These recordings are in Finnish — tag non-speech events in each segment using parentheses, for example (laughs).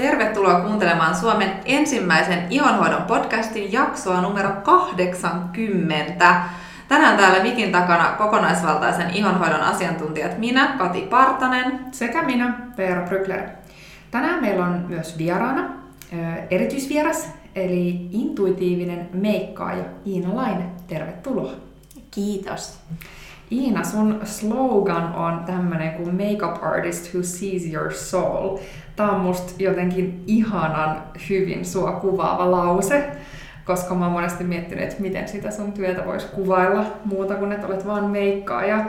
Tervetuloa kuuntelemaan Suomen ensimmäisen ihonhoidon podcastin jaksoa numero 80. Tänään täällä mikin takana kokonaisvaltaisen ihonhoidon asiantuntijat minä, Kati Partanen. Sekä minä, Veera Brykler. Tänään meillä on myös vieraana erityisvieras, eli intuitiivinen meikkaaja Iina Laine. Tervetuloa. Kiitos. Iina, sun slogan on tämmönen kuin Makeup Artist Who Sees Your Soul. Tämä on musta jotenkin ihanan hyvin sua kuvaava lause, koska mä oon monesti miettinyt, että miten sitä sun työtä voisi kuvailla muuta kuin, että olet vaan meikkaaja.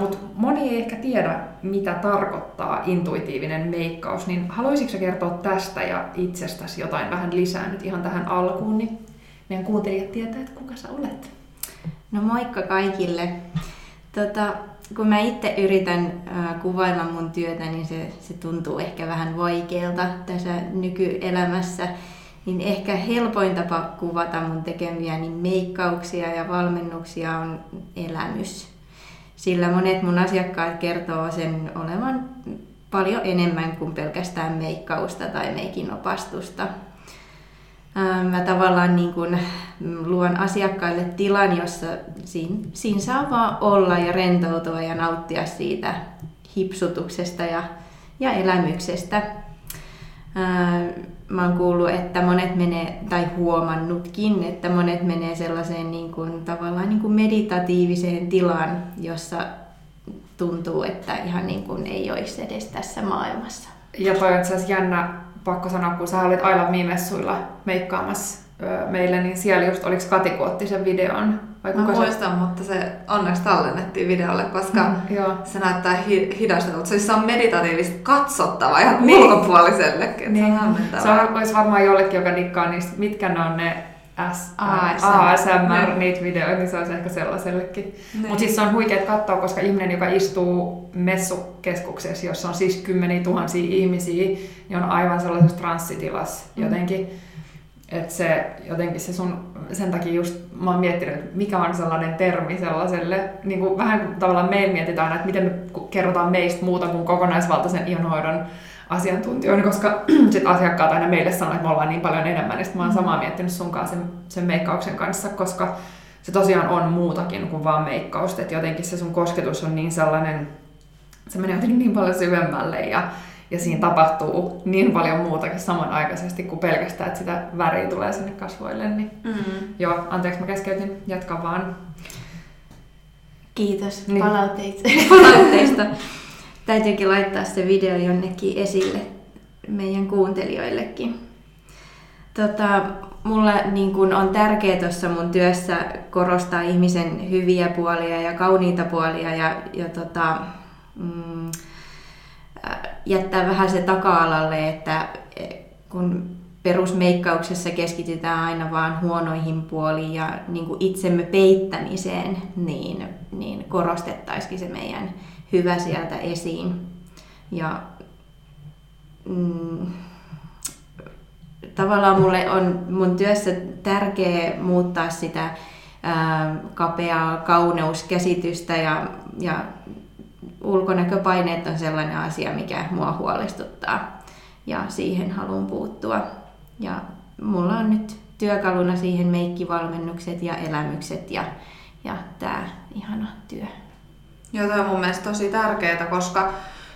Mutta moni ei ehkä tiedä, mitä tarkoittaa intuitiivinen meikkaus, niin haluaisitko kertoa tästä ja itsestäsi jotain vähän lisää nyt ihan tähän alkuun, niin meidän kuuntelijat tietää, että kuka sä olet. No moikka kaikille. Tota, kun mä itse yritän äh, kuvailla mun työtä, niin se, se tuntuu ehkä vähän vaikealta tässä nykyelämässä. Niin ehkä helpoin tapa kuvata mun tekemiä niin meikkauksia ja valmennuksia on elämys. Sillä monet mun asiakkaat kertoo sen olevan paljon enemmän kuin pelkästään meikkausta tai meikin opastusta. Mä tavallaan niin kuin luon asiakkaille tilan, jossa siinä, siinä saa vaan olla ja rentoutua ja nauttia siitä hipsutuksesta ja, ja elämyksestä. Mä oon kuullut, että monet menee, tai huomannutkin, että monet menee sellaiseen niin kuin, tavallaan niin kuin meditatiiviseen tilaan, jossa tuntuu, että ihan niin kuin ei olisi edes tässä maailmassa. Ja toi on jännä pakko sanoa, kun sä olit Aila Miimessuilla meikkaamassa meille, niin siellä just oliko Kati Kuotti sen videon? Vai Mä muistan, se... mutta se onneksi tallennettiin videolle, koska mm, joo. se näyttää hi- hidastetulta. Se on meditatiivisesti katsottava ihan niin. ulkopuolisellekin. Niin. Se on, olisi varmaan jollekin, joka dikkaa niistä, mitkä ne on ne ASMR, niin. niitä videoita, niin se olisi ehkä sellaisellekin. Niin. Mutta siis se on huikea katsoa, koska ihminen, joka istuu messukeskuksessa, jossa on siis kymmeniä tuhansia ihmisiä, niin on aivan sellaisessa transsitilassa mm. jotenkin. Että se jotenkin se sun, sen takia just mä oon miettinyt, että mikä on sellainen termi sellaiselle, niin kuin vähän tavallaan meillä mietitään, että miten me kerrotaan meistä muuta kuin kokonaisvaltaisen ihonhoidon asiantuntijoina, koska (clears throat) sit asiakkaat aina meille sanoo, että me ollaan niin paljon enemmän, niin mä oon samaa miettinyt sunkaan sen, sen meikkauksen kanssa, koska se tosiaan on muutakin kuin vaan meikkausta, että jotenkin se sun kosketus on niin sellainen, se menee jotenkin niin paljon syvemmälle ja, ja siinä tapahtuu niin paljon muutakin samanaikaisesti kuin pelkästään, että sitä väriä tulee sinne kasvoille. Niin mm-hmm. Joo, anteeksi mä keskeytin, jatka vaan. Kiitos niin. (laughs) palautteista. (laughs) täytyykin laittaa se video jonnekin esille meidän kuuntelijoillekin. Tota, mulla niin kun on tärkeää tuossa mun työssä korostaa ihmisen hyviä puolia ja kauniita puolia ja, ja tota, mm, jättää vähän se taka-alalle, että e, kun perusmeikkauksessa keskitytään aina vaan huonoihin puoliin ja niin itsemme peittämiseen, niin, niin korostettaisikin se meidän hyvä sieltä esiin. Ja mm, tavallaan mulle on mun työssä tärkeä muuttaa sitä ää, kapeaa kauneuskäsitystä ja, ja ulkonäköpaineet on sellainen asia, mikä mua huolestuttaa ja siihen haluan puuttua. Ja mulla on nyt työkaluna siihen meikkivalmennukset ja elämykset ja, ja tämä ihana työ. Joo, tämä on mun mielestä tosi tärkeää, koska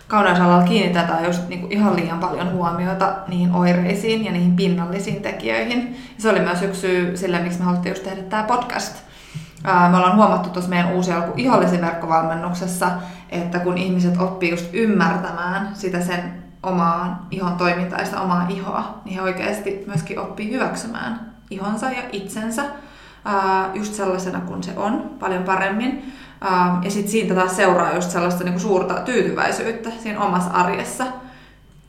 kauneusalalla kiinnitetään just niin kuin ihan liian paljon huomiota niihin oireisiin ja niihin pinnallisiin tekijöihin. Ja se oli myös yksi syy sille, miksi me haluttiin just tehdä tämä podcast. Me ollaan huomattu tuossa meidän uusi alku ihollisen verkkovalmennuksessa, että kun ihmiset oppii just ymmärtämään sitä sen omaa ihon toimintaa ja sitä omaa ihoa, niin he oikeasti myöskin oppii hyväksymään ihonsa ja itsensä just sellaisena kuin se on, paljon paremmin. Ähm, ja sitten siitä taas seuraa just sellaista niinku suurta tyytyväisyyttä siinä omassa arjessa.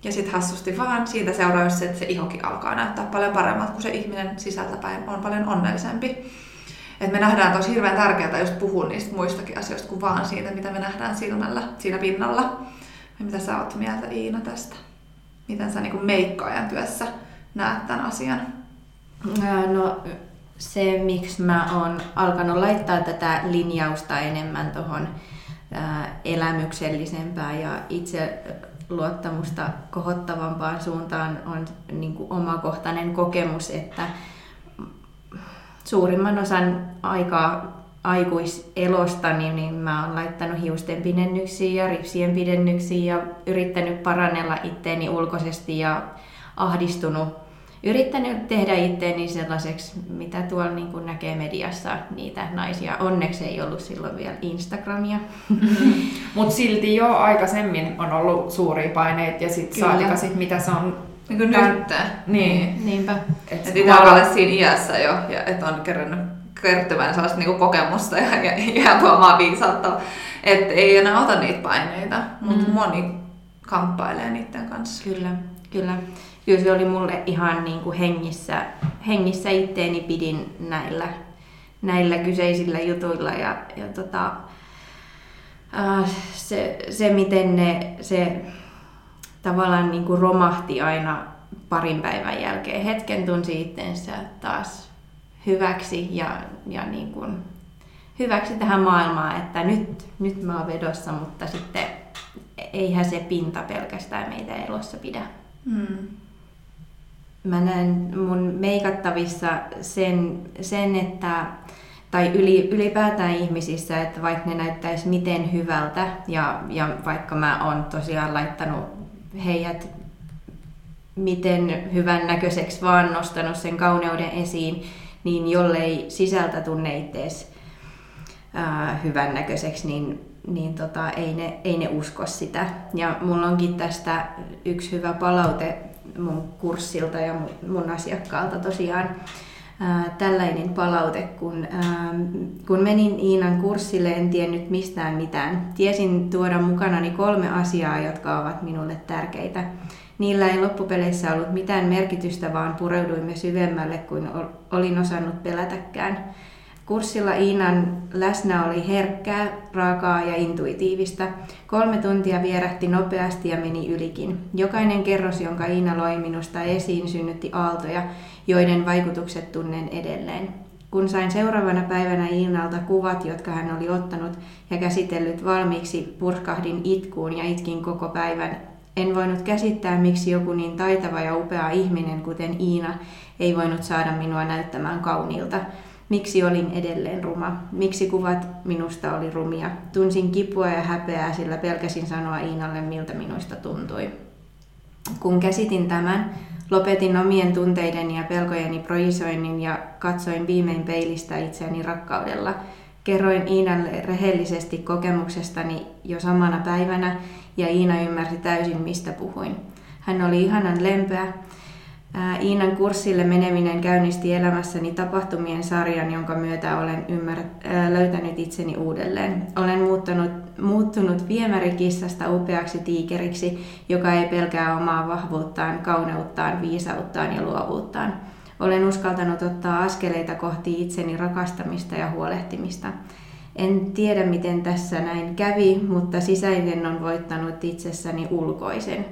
Ja sitten hassusti vaan siitä seuraa just se, että se ihokin alkaa näyttää paljon paremmalta, kun se ihminen sisältäpäin on paljon onnellisempi. Et me nähdään tosi hirveän tärkeää just puhua niistä muistakin asioista kuin vaan siitä, mitä me nähdään silmällä siinä pinnalla. Ja mitä sä oot mieltä Iina tästä? Miten sä niin meikkaajan työssä näet tämän asian? No se, miksi mä oon alkanut laittaa tätä linjausta enemmän tuohon elämyksellisempään ja itse luottamusta kohottavampaan suuntaan on niin kuin omakohtainen kokemus, että suurimman osan aikaa aikuiselosta, niin, niin mä oon laittanut hiusten pidennyksiin ja ripsien pidennyksiin ja yrittänyt parannella itteeni ulkoisesti ja ahdistunut. Yrittänyt tehdä itteeni sellaiseksi, mitä tuolla niin kuin näkee mediassa niitä naisia. Onneksi ei ollut silloin vielä Instagramia. (laughs) Mutta silti jo aikaisemmin on ollut suuria paineita ja sitten saatika sit, mitä se on niin kuin nyt. Niin. Niinpä. Että et itse olen siinä iässä jo, ja että on kerännyt kertymään sellaista niin kokemusta ja, ja, ja tuomaan viisautta, että ei enää ota niitä paineita, mutta mm. moni kamppailee niiden kanssa. Kyllä, kyllä. Kyllä se oli mulle ihan niin kuin hengissä, hengissä itteeni pidin näillä, näillä kyseisillä jutuilla ja, ja tota, äh, se, se, miten ne, se tavallaan niin kuin romahti aina parin päivän jälkeen. Hetken tunsi itsensä taas hyväksi ja, ja niin kuin hyväksi tähän maailmaan, että nyt, nyt mä oon vedossa, mutta sitten eihän se pinta pelkästään meitä elossa pidä. Mm. Mä näen mun meikattavissa sen, sen että tai yli, ylipäätään ihmisissä, että vaikka ne näyttäisi miten hyvältä ja, ja vaikka mä oon tosiaan laittanut heidät miten hyvän näköiseksi vaan nostanut sen kauneuden esiin, niin jollei sisältä tunne ittees hyvän näköiseksi, niin, niin tota, ei, ne, ei ne usko sitä. Ja mulla onkin tästä yksi hyvä palaute mun kurssilta ja mun asiakkaalta tosiaan ää, tällainen palaute, kun, ää, kun menin Iinan kurssille, en tiennyt mistään mitään. Tiesin tuoda mukanani kolme asiaa, jotka ovat minulle tärkeitä. Niillä ei loppupeleissä ollut mitään merkitystä, vaan pureuduimme syvemmälle kuin olin osannut pelätäkään. Kurssilla Iinan läsnä oli herkkää, raakaa ja intuitiivista. Kolme tuntia vierähti nopeasti ja meni ylikin. Jokainen kerros, jonka Iina loi minusta esiin, synnytti aaltoja, joiden vaikutukset tunnen edelleen. Kun sain seuraavana päivänä Iinalta kuvat, jotka hän oli ottanut ja käsitellyt valmiiksi, purkahdin itkuun ja itkin koko päivän en voinut käsittää, miksi joku niin taitava ja upea ihminen, kuten Iina, ei voinut saada minua näyttämään kauniilta. Miksi olin edelleen ruma? Miksi kuvat minusta oli rumia? Tunsin kipua ja häpeää, sillä pelkäsin sanoa Iinalle, miltä minusta tuntui. Kun käsitin tämän, lopetin omien tunteideni ja pelkojeni projisoinnin ja katsoin viimein peilistä itseäni rakkaudella. Kerroin Iinalle rehellisesti kokemuksestani jo samana päivänä ja Iina ymmärsi täysin, mistä puhuin. Hän oli ihanan lempeä. Iinan kurssille meneminen käynnisti elämässäni tapahtumien sarjan, jonka myötä olen ymmär- löytänyt itseni uudelleen. Olen muuttanut, muuttunut viemärikissasta upeaksi tiikeriksi, joka ei pelkää omaa vahvuuttaan, kauneuttaan, viisauttaan ja luovuuttaan. Olen uskaltanut ottaa askeleita kohti itseni rakastamista ja huolehtimista. En tiedä, miten tässä näin kävi, mutta sisäinen on voittanut itsessäni ulkoisen.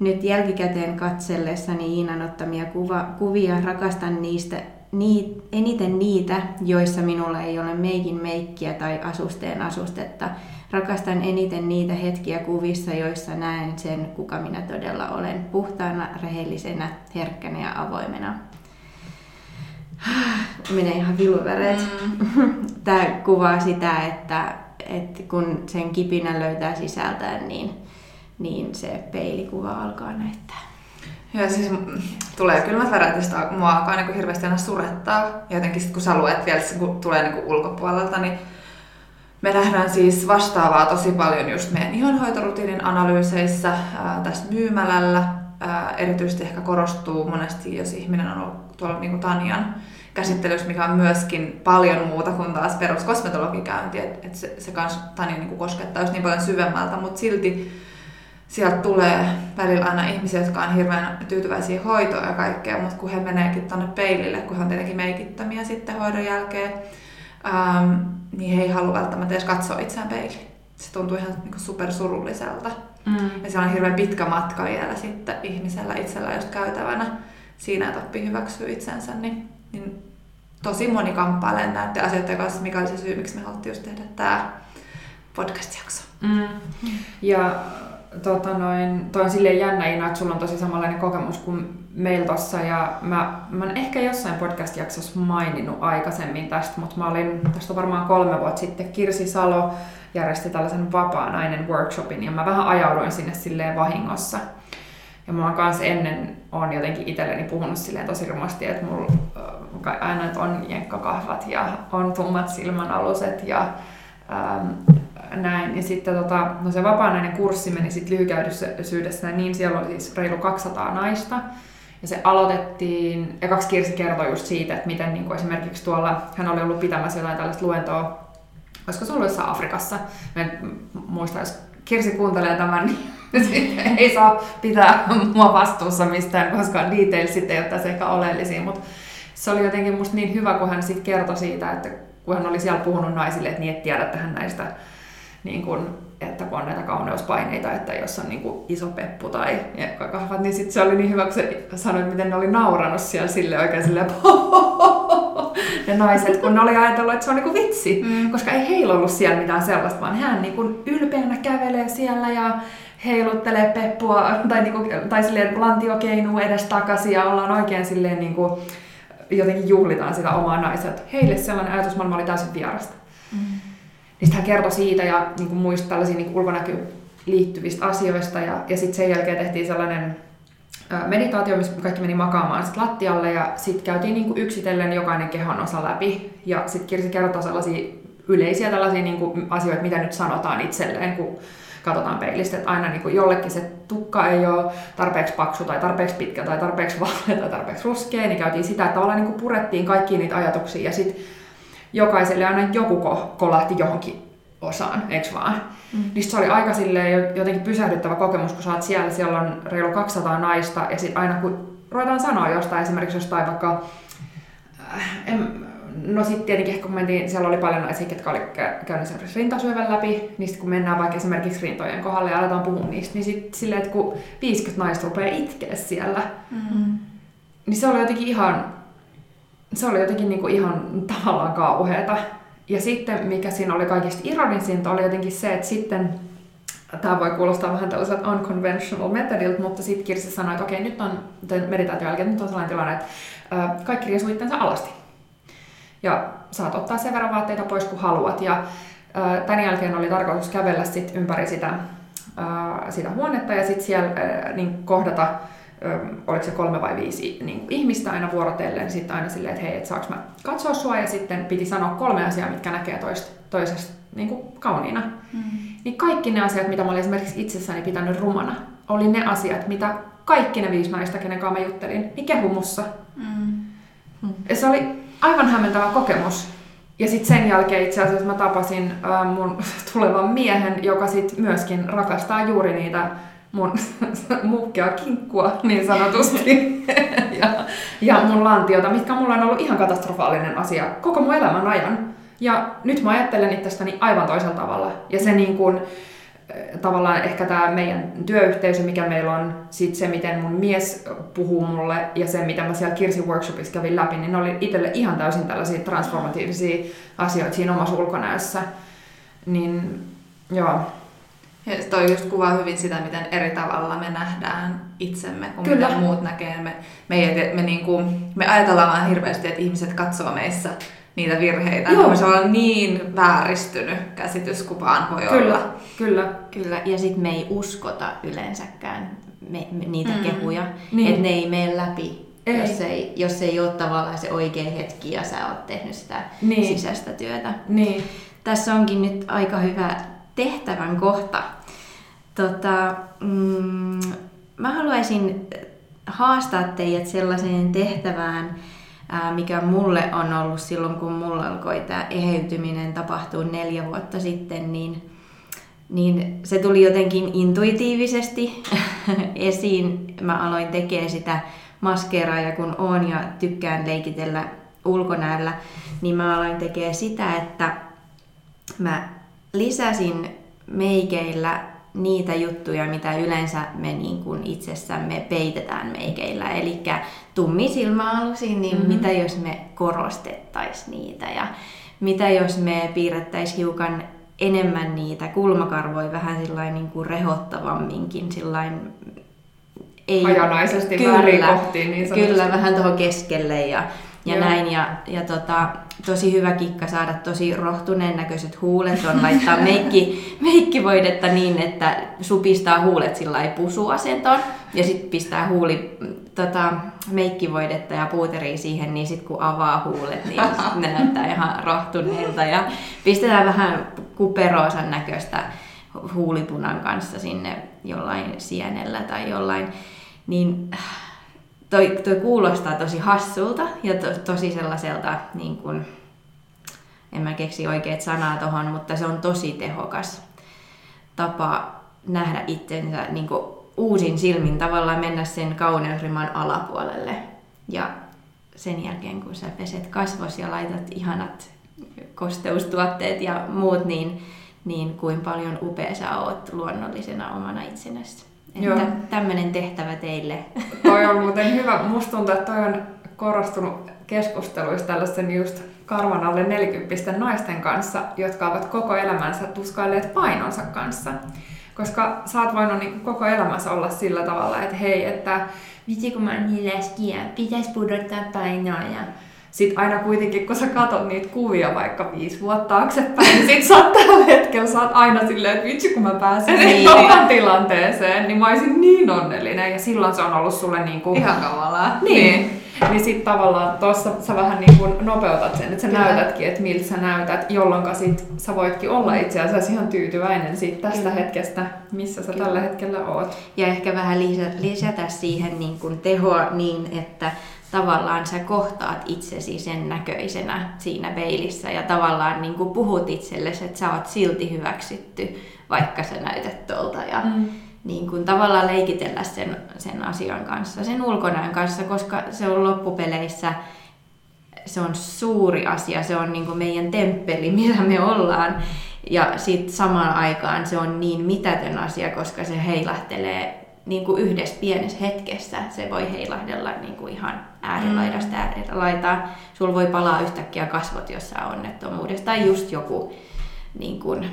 Nyt jälkikäteen katsellessani Iinan ottamia kuva, kuvia rakastan niistä nii, eniten niitä, joissa minulla ei ole meikin meikkiä tai asusteen asustetta. Rakastan eniten niitä hetkiä kuvissa, joissa näen sen, kuka minä todella olen, puhtaana, rehellisenä, herkkänä ja avoimena. (sighs) menee ihan viluväreet. Mm. (laughs) Tämä kuvaa sitä, että, että kun sen kipinän löytää sisältään, niin, niin se peilikuva alkaa näyttää. Joo, siis tulee kylmät väreet, ja mua alkaa niin hirveästi aina surettaa. Ja jotenkin sit, kun sä luet vielä, kun tulee niin ulkopuolelta, niin me nähdään siis vastaavaa tosi paljon just meidän ihonhoitorutiinin analyyseissä ää, tässä myymälällä. Ää, erityisesti ehkä korostuu monesti, jos ihminen on ollut tuolla niin kuin Tanjan käsittelyssä, mikä on myöskin paljon muuta kuin taas peruskosmetologikäynti, että et se, se kans Tanja niin koskettaa just niin paljon syvemmältä, mutta silti sieltä tulee välillä aina ihmisiä, jotka on hirveän tyytyväisiä hoitoa ja kaikkea, mutta kun he meneekin tuonne peilille, kun he on tietenkin meikittömiä sitten hoidon jälkeen, ähm, niin he ei halua välttämättä edes katsoa itseään peiliin. Se tuntuu ihan niin super surulliselta. Mm. Ja se on hirveän pitkä matka vielä sitten ihmisellä itsellä just käytävänä siinä, että oppii hyväksyä itsensä, niin niin tosi moni kamppailee näiden asioiden kanssa, mikä oli se syy, miksi me haluttiin just tehdä tämä podcast-jakso. Mm. Ja tota noin, toi on silleen jännä Ina, että sulla on tosi samanlainen kokemus kuin meillä tossa. Ja mä, mä en ehkä jossain podcast-jaksossa maininnut aikaisemmin tästä, mutta mä olin tästä varmaan kolme vuotta sitten. Kirsi Salo järjesti tällaisen vapaa nainen workshopin ja mä vähän ajauduin sinne silleen vahingossa. Ja mä oon kanssa ennen on jotenkin itselleni puhunut silleen tosi rumasti, että mulla aina että on jenkkakahvat ja on tummat silmänaluset ja ähm, näin. Ja sitten tota, no se vapaa kurssi meni sitten lyhykäydysyydessä, niin siellä oli siis reilu 200 naista. Ja se aloitettiin, ja kaksi Kirsi kertoi just siitä, että miten niin kuin esimerkiksi tuolla, hän oli ollut pitämässä jotain tällaista luentoa, olisiko se ollut jossain Afrikassa, mä en muista, jos Kirsi kuuntelee tämän, niin (laughs) ei saa pitää mua vastuussa mistään, koska detailsit ei ole tässä ehkä oleellisia, mutta se oli jotenkin musta niin hyvä, kun hän sitten kertoi siitä, että kun hän oli siellä puhunut naisille, että niin et tiedä tähän näistä, niin kun, että kun on näitä kauneuspaineita, että jos on niin kuin iso peppu tai kahvat, niin sitten se oli niin hyvä, kun se sanoi, miten ne oli nauranut siellä sille oikein silleen, (laughs) ne naiset, kun ne oli ajatellut, että se on niinku vitsi, mm. koska ei heillä ollut siellä mitään sellaista, vaan hän niinku ylpeänä kävelee siellä ja heiluttelee peppua tai, niinku, tai silleen lantiokeinuu edes takaisin ja ollaan oikein silleen niinku, jotenkin juhlitaan sitä omaa naisia. Heille sellainen ajatusmaailma oli täysin vierasta. Mm. Niin hän kertoi siitä ja niin kuin muista tällaisiin niin ulkonäkyyn liittyvistä asioista. Ja, ja sitten sen jälkeen tehtiin sellainen meditaatio, missä kaikki meni makaamaan sit lattialle ja sitten käytiin niin kuin yksitellen jokainen kehon osa läpi. Ja sitten Kirsi kertoi sellaisia yleisiä tällaisia niin kuin asioita, mitä nyt sanotaan itselleen, kun katsotaan peilistä, että aina niin kuin jollekin se tukka ei ole tarpeeksi paksu tai tarpeeksi pitkä tai tarpeeksi vaalea tai tarpeeksi ruskea, niin käytiin sitä, että tavallaan niin kuin purettiin kaikki niitä ajatuksia ja sitten jokaiselle aina joku ko- kolahti johonkin osaan, eikö vaan? Mm. Niin se oli aika silleen jotenkin pysähdyttävä kokemus, kun sä oot siellä, siellä on reilu 200 naista ja sitten aina kun ruvetaan sanoa jostain, esimerkiksi jostain vaikka, äh, en, no sitten tietenkin ehkä kun mentiin, siellä oli paljon naisia, jotka oli käynyt esimerkiksi rintasyövän läpi, niin kun mennään vaikka esimerkiksi rintojen kohdalle ja aletaan puhua niistä, niin sitten silleen, että kun 50 naista rupeaa itkeä siellä, mm-hmm. niin se oli jotenkin ihan, se oli jotenkin niinku ihan tavallaan kauheata. Ja sitten mikä siinä oli kaikista ironisinta oli jotenkin se, että sitten tämä voi kuulostaa vähän tällaiselta unconventional methodilta, mutta sitten Kirsi sanoi, että okei, nyt on meditaation jälkeen, nyt on sellainen tilanne, että kaikki riesuu itsensä alasti ja saat ottaa sen verran vaatteita pois kuin haluat. Ja tämän jälkeen oli tarkoitus kävellä sit ympäri sitä, sitä huonetta ja sitten siellä niin kohdata oliko se kolme vai viisi niin ihmistä aina vuorotellen, sitten aina silleen, että hei, et saaks mä katsoa sua, ja sitten piti sanoa kolme asiaa, mitkä näkee toista, toisesta niin kuin kauniina. Mm. Niin kaikki ne asiat, mitä mä olin esimerkiksi itsessäni pitänyt rumana, oli ne asiat, mitä kaikki ne viisi naista, kenen kanssa mä juttelin, niin kehu mussa. Mm. Mm. Ja se oli aivan hämmentävä kokemus. Ja sitten sen jälkeen itse asiassa mä tapasin äh, mun (laughs) tulevan miehen, joka sitten myöskin rakastaa juuri niitä mun (laughs) mukkea kinkkua niin sanotusti (laughs) ja, ja mun lantiota, mitkä mulla on ollut ihan katastrofaalinen asia koko mun elämän ajan. Ja nyt mä ajattelen itsestäni aivan toisella tavalla. Ja se niin kuin, tavallaan ehkä tämä meidän työyhteisö, mikä meillä on, sit se, miten mun mies puhuu mulle ja se, mitä mä siellä Kirsi Workshopissa kävin läpi, niin ne oli itselle ihan täysin tällaisia transformatiivisia asioita siinä omassa ulkonäössä. Niin joo. Ja toi just kuvaa hyvin sitä, miten eri tavalla me nähdään itsemme kuin Kyllä. mitä muut näkee. Me, me, me, niinku, me ajatellaan vaan hirveästi, että ihmiset katsoo meissä niitä virheitä. Joo. Se on niin vääristynyt käsityskuva voi kyllä, olla. Kyllä, kyllä. Ja sitten me ei uskota yleensäkään me, me, niitä mm. kehuja, niin. että ne ei mene läpi. Ei. Jos, ei, jos ei ole tavallaan se oikea hetki ja sä oot tehnyt sitä niin. sisäistä työtä. Niin. Tässä onkin nyt aika hyvä tehtävän kohta. Tota, mm, mä haluaisin haastaa teidät sellaiseen tehtävään, mikä mulle on ollut silloin, kun mulla alkoi tämä eheytyminen tapahtuu neljä vuotta sitten, niin, niin se tuli jotenkin intuitiivisesti (laughs) esiin. Mä aloin tekemään sitä maskeeraaja kun on ja tykkään leikitellä ulkonäöllä, niin mä aloin tekemään sitä, että mä lisäsin meikeillä niitä juttuja, mitä yleensä me niin kuin itsessämme peitetään meikeillä. Eli tummi silmäalusiin, niin mm-hmm. mitä jos me korostettaisiin niitä ja mitä jos me piirrettäisiin hiukan enemmän niitä kulmakarvoja vähän sillain niin kuin rehottavamminkin, sillain ei, hajanaisesti kyllä, kohtiin. Niin kyllä, vähän tuohon keskelle ja, ja näin. Ja, ja tota, tosi hyvä kikka saada tosi rohtuneen näköiset huulet on laittaa (laughs) meikki, meikkivoidetta niin, että supistaa huulet sillä pusuasentoon ja sitten pistää huuli tota, meikkivoidetta ja puuteria siihen, niin sitten kun avaa huulet, niin (laughs) ne näyttää ihan rohtuneilta. Ja pistetään vähän kuperoosan näköistä huulipunan kanssa sinne jollain sienellä tai jollain, niin toi, toi kuulostaa tosi hassulta ja to, tosi sellaiselta, niin kuin, en mä keksi oikeat sanaa tohon, mutta se on tosi tehokas tapa nähdä itsensä niin kuin uusin silmin, tavallaan mennä sen kauneusriman alapuolelle. Ja sen jälkeen, kun sä peset kasvos ja laitat ihanat kosteustuotteet ja muut, niin, niin kuin paljon upea sä oot luonnollisena omana itsenäsi. Että tämmöinen tehtävä teille. (laughs) Toi on muuten hyvä. Musta tuntuu, että toi on korostunut keskusteluissa tällaisen just karvan alle 40 naisten kanssa, jotka ovat koko elämänsä tuskailleet painonsa kanssa. Koska sä oot voinut niin koko elämässä olla sillä tavalla, että hei, että vitsi kun mä oon niin läskiä, pitäis pudottaa painoa ja sitten aina kuitenkin, kun sä katot niitä kuvia vaikka viisi vuotta taaksepäin, niin sit sä oot tällä hetkellä sä oot aina silleen, että vitsi kun mä pääsen niin. tuohon tilanteeseen, niin mä olisin niin onnellinen. Ja silloin se on ollut sulle niin kuin... Ihan kamalaa. Niin. niin. Niin sit tavallaan tuossa sä vähän niin kuin nopeutat sen, että sä Kyllä. näytätkin, että miltä sä näytät, jolloin sit sä voitkin olla itse asiassa ihan tyytyväinen siitä tästä Kyllä. hetkestä, missä sä Kyllä. tällä hetkellä oot. Ja ehkä vähän lisätä siihen niin kuin tehoa niin, että tavallaan sä kohtaat itsesi sen näköisenä siinä peilissä ja tavallaan niin kuin puhut itsellesi, että sä oot silti hyväksytty, vaikka sä näytät tuolta. Ja mm. niin kuin tavallaan leikitellä sen, sen asian kanssa, sen ulkonäön kanssa, koska se on loppupeleissä se on suuri asia, se on niin kuin meidän temppeli, (laughs) mitä me ollaan. Ja sitten samaan aikaan se on niin mitätön asia, koska se heilahtelee niin kuin yhdessä pienessä hetkessä se voi heilahdella niin kuin ihan äärilaidasta mm. äärilaitaan. Sulla voi palaa yhtäkkiä kasvot jossain onnettomuudessa tai just joku niin kuin,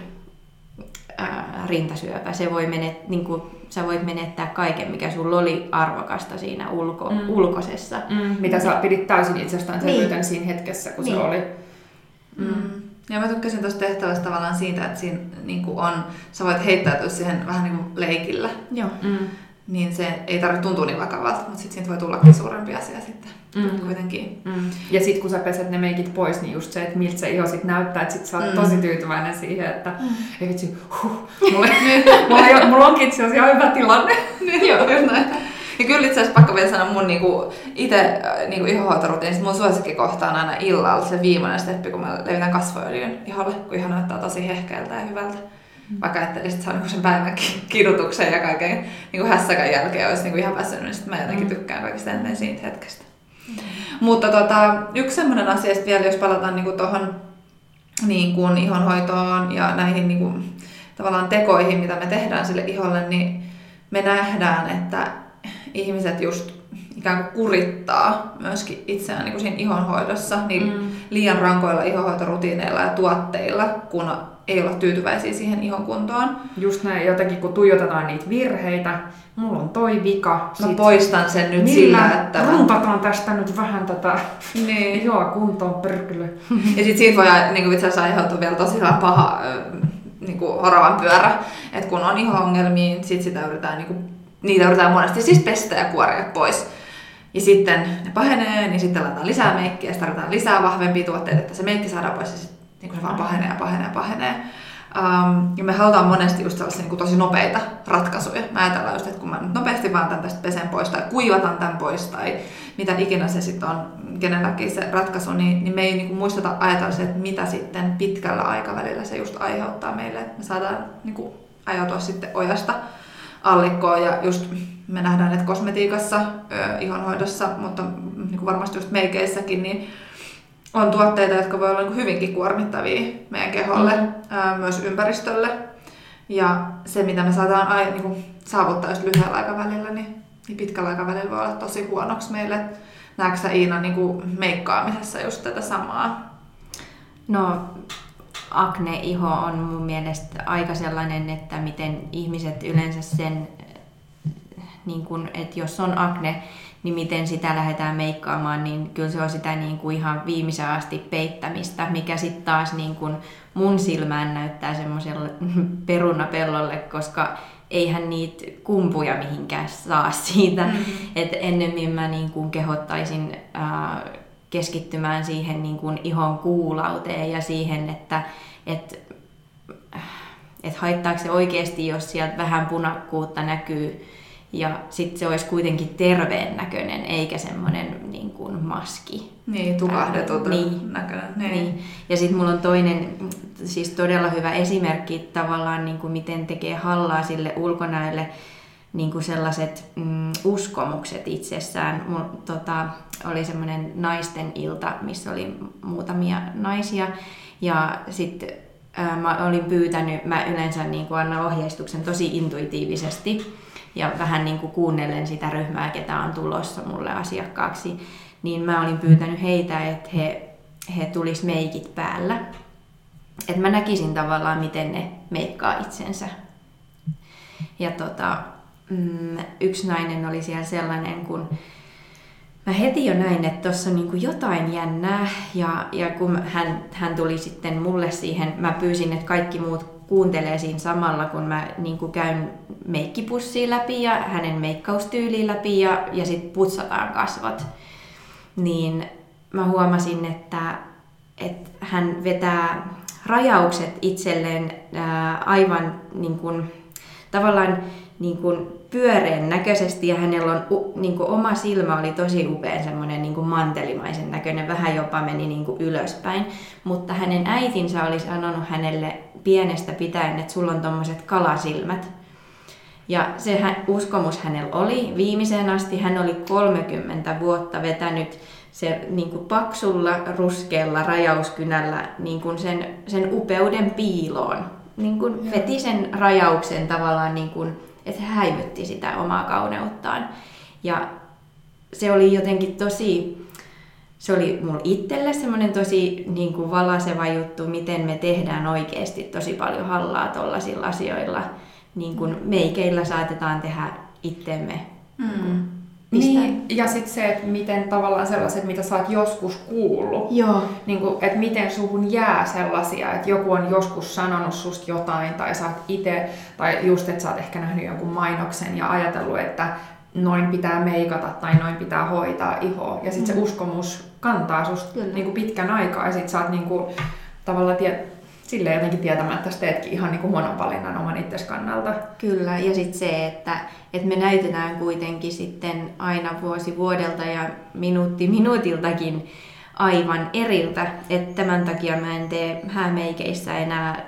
ää, rintasyöpä. Se voi menet, niin kuin, sä voit menettää kaiken, mikä sulla oli arvokasta siinä ulko, mm. ulkoisessa. Mm. Mitä sä pidit täysin itsestään niin. siinä hetkessä, kun niin. se oli. Mm. mm. Ja mä tykkäsin tuosta tehtävästä tavallaan siitä, että siinä niin on, sä voit heittäytyä siihen vähän niin kuin leikillä. Joo. Mm niin se ei tarvitse tuntua niin vakavalta, mutta sitten siitä voi tullakin suurempi asia sitten mm. kuitenkin. Mm. Ja sitten kun sä peset ne meikit pois, niin just se, että miltä se iho sitten näyttää, että sit sä oot mm. tosi tyytyväinen siihen, että mm. ei vitsi, huh, mulla, (laughs) mulla, mulla onkin itse asiassa hyvä tilanne. (laughs) niin, joo, just näin. Ja kyllä itse asiassa pakko vielä sanoa mun niinku, itse niinku ihohoitorutiinista, mun suosikkikohta on aina illalla se viimeinen steppi, kun mä levitän kasvoöljyn iholle, kun iho näyttää tosi hehkeältä ja hyvältä. Mm. Vaikka ajattelisin, että se on niin sen päivän kidutuksen ja kaiken niin kuin hässäkän jälkeen olisi niin kuin ihan väsynyt, niin sitten mä jotenkin mm. tykkään kaikista eniten siitä hetkestä. Mm. Mutta tota, yksi sellainen asia vielä, jos palataan niin kuin tuohon niin kuin ihonhoitoon ja näihin niin kuin, tavallaan tekoihin, mitä me tehdään sille iholle, niin me nähdään, että ihmiset just ikään kuin kurittaa myöskin itseään niin kuin siinä ihonhoidossa niin mm. liian rankoilla ihonhoitorutiineilla ja tuotteilla, kun ei olla tyytyväisiä siihen ihon kuntoon. Just näin, jotenkin kun tuijotetaan niitä virheitä, mulla on toi vika. Mä sit poistan sen nyt sillä, että... runtataan tästä nyt vähän tätä niin. (laughs) joo, kuntoon perkele. ja sitten siitä voi niin itse asiassa aiheutua vielä tosi paha niin kuin oravan pyörä, että kun on iho-ongelmia, niin sit sitä yritetään, niin kuin, niitä yritetään monesti siis pestä ja kuoria pois. Ja sitten ne pahenee, niin sitten laitetaan lisää meikkiä ja tarvitaan lisää vahvempia tuotteita, että se meikki saadaan pois ja sit niin kuin se vaan pahenee ja pahenee ja pahenee. Um, ja me halutaan monesti just sellaisia niin kuin tosi nopeita ratkaisuja. Mä ajatellaan just, että kun mä nyt nopeasti vaan tämän tästä pesen pois tai kuivatan tämän pois tai mitä ikinä se sitten on kenelläkin se ratkaisu, niin, niin me ei niin kuin muisteta ajatella se, että mitä sitten pitkällä aikavälillä se just aiheuttaa meille. Me saadaan niin kuin ajautua sitten ojasta allikkoon ja just me nähdään, että kosmetiikassa, ihonhoidossa, mutta niin kuin varmasti just meikeissäkin, niin on tuotteita, jotka voi olla niin hyvinkin kuormittavia meidän keholle, mm. myös ympäristölle. Ja se, mitä me saadaan ai, niin kuin saavuttaa just lyhyellä aikavälillä, niin, niin pitkällä aikavälillä voi olla tosi huonoksi meille. Näetkö sä Iina niin kuin meikkaamisessa just tätä samaa? No, akne-iho on mun mielestä aika sellainen, että miten ihmiset yleensä sen, niin kun, että jos on akne, niin miten sitä lähdetään meikkaamaan, niin kyllä se on sitä niin kuin ihan viimeisen asti peittämistä, mikä sitten taas niin kuin mun silmään näyttää semmoiselle (laughs) perunapellolle, koska eihän niitä kumpuja mihinkään saa siitä. Mm-hmm. Et ennemmin mä niin kuin kehottaisin ää, keskittymään siihen niin kuin ihon kuulauteen ja siihen, että et, et haittaako se oikeasti, jos sieltä vähän punakkuutta näkyy ja sitten se olisi kuitenkin terveen näköinen, eikä semmoinen niin kuin maski. Niin, tukahdetut niin. näköinen. Niin. niin. Ja sitten mulla on toinen, siis todella hyvä esimerkki tavallaan, niin kuin miten tekee hallaa sille ulkonäölle niin kuin sellaiset mm, uskomukset itsessään. Mulla, tota, oli semmoinen naisten ilta, missä oli muutamia naisia. Ja sitten mä olin pyytänyt, mä yleensä niin kuin annan ohjeistuksen tosi intuitiivisesti ja vähän niin kuin kuunnellen sitä ryhmää, ketä on tulossa mulle asiakkaaksi, niin mä olin pyytänyt heitä, että he, he tulis meikit päällä. Että mä näkisin tavallaan, miten ne meikkaa itsensä. Ja tota, mm, yksi nainen oli siellä sellainen, kun mä heti jo näin, että tuossa on niin jotain jännää. Ja, ja kun hän, hän tuli sitten mulle siihen, mä pyysin, että kaikki muut kuuntelee siinä samalla, kun mä niin kuin käyn meikkipussiin läpi ja hänen meikkaustyyliin läpi ja, ja sitten putsataan kasvot. Niin mä huomasin, että, että hän vetää rajaukset itselleen ää, aivan niin kuin, tavallaan niin kuin pyöreän näköisesti ja hänellä on niin kuin oma silmä oli tosi upea semmoinen niin kuin mantelimaisen näköinen, vähän jopa meni niin kuin ylöspäin. Mutta hänen äitinsä oli sanonut hänelle pienestä pitäen, että sulla on tommoset kalasilmät. Ja se uskomus hänellä oli viimeiseen asti. Hän oli 30 vuotta vetänyt se niin kuin paksulla, ruskealla rajauskynällä niin kuin sen, sen upeuden piiloon. Niin kuin veti sen rajauksen tavallaan, niin kuin, että häivytti sitä omaa kauneuttaan. Ja se oli jotenkin tosi se oli mulle itselle semmoinen tosi niin kuin valaseva juttu, miten me tehdään oikeasti tosi paljon hallaa tuollaisilla asioilla. Niin kuin meikeillä saatetaan tehdä itsemme. Mm. Niin, ja sitten se, että miten tavallaan sellaiset, mitä sä oot joskus kuullut. Joo. Niin kuin, että miten suhun jää sellaisia, että joku on joskus sanonut susta jotain, tai sä oot itse, tai just, että sä oot ehkä nähnyt jonkun mainoksen ja ajatellut, että noin pitää meikata tai noin pitää hoitaa ihoa. Ja sitten mm. se uskomus kantaa susta niin kuin pitkän aikaa ja sitten sä oot niin kuin, tavallaan tie, sille jotenkin tietämättä teetkin ihan niin kuin huonon valinnan oman itses kannalta. Kyllä, ja sitten se, että, että me näytetään kuitenkin sitten aina vuosi vuodelta ja minuutti minuutiltakin aivan eriltä. Että tämän takia mä en tee häämeikeissä enää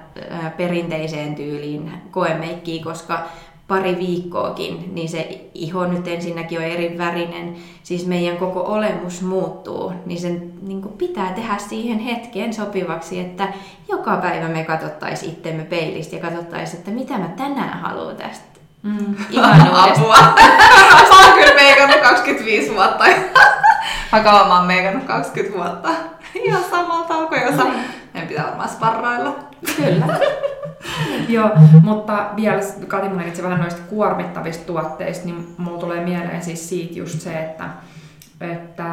perinteiseen tyyliin koemeikkiä, koska pari viikkoakin, niin se iho nyt ensinnäkin on eri värinen, siis meidän koko olemus muuttuu, niin sen niin pitää tehdä siihen hetkeen sopivaksi, että joka päivä me katsottaisiin itsemme peilistä ja katsottaisiin, että mitä mä tänään haluan tästä mm. Apua. (laughs) mä oon kyllä meikannut 25 vuotta. mä kauan mä oon meikannut 20 vuotta. Ihan samalta alkoi osa. Mm. Meidän pitää varmaan sparrailla. Kyllä. (laughs) Joo, mutta vielä Kati mainitsi vähän noista kuormittavista tuotteista, niin mulla tulee mieleen siis siitä just se, että että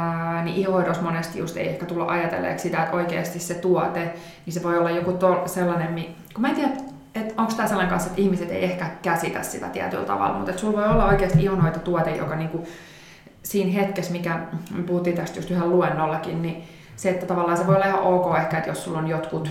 niin ihoidossa monesti just ei ehkä tulla ajatelleeksi sitä, että oikeasti se tuote, niin se voi olla joku to- sellainen, kun mä en tiedä, että onko tämä sellainen kanssa, että ihmiset ei ehkä käsitä sitä tietyllä tavalla, mutta sulla voi olla oikeasti ihonhoitotuote, joka niinku siinä hetkessä, mikä me puhuttiin tästä just yhden luennollakin, niin se, että tavallaan se voi olla ihan ok ehkä, että jos sulla on jotkut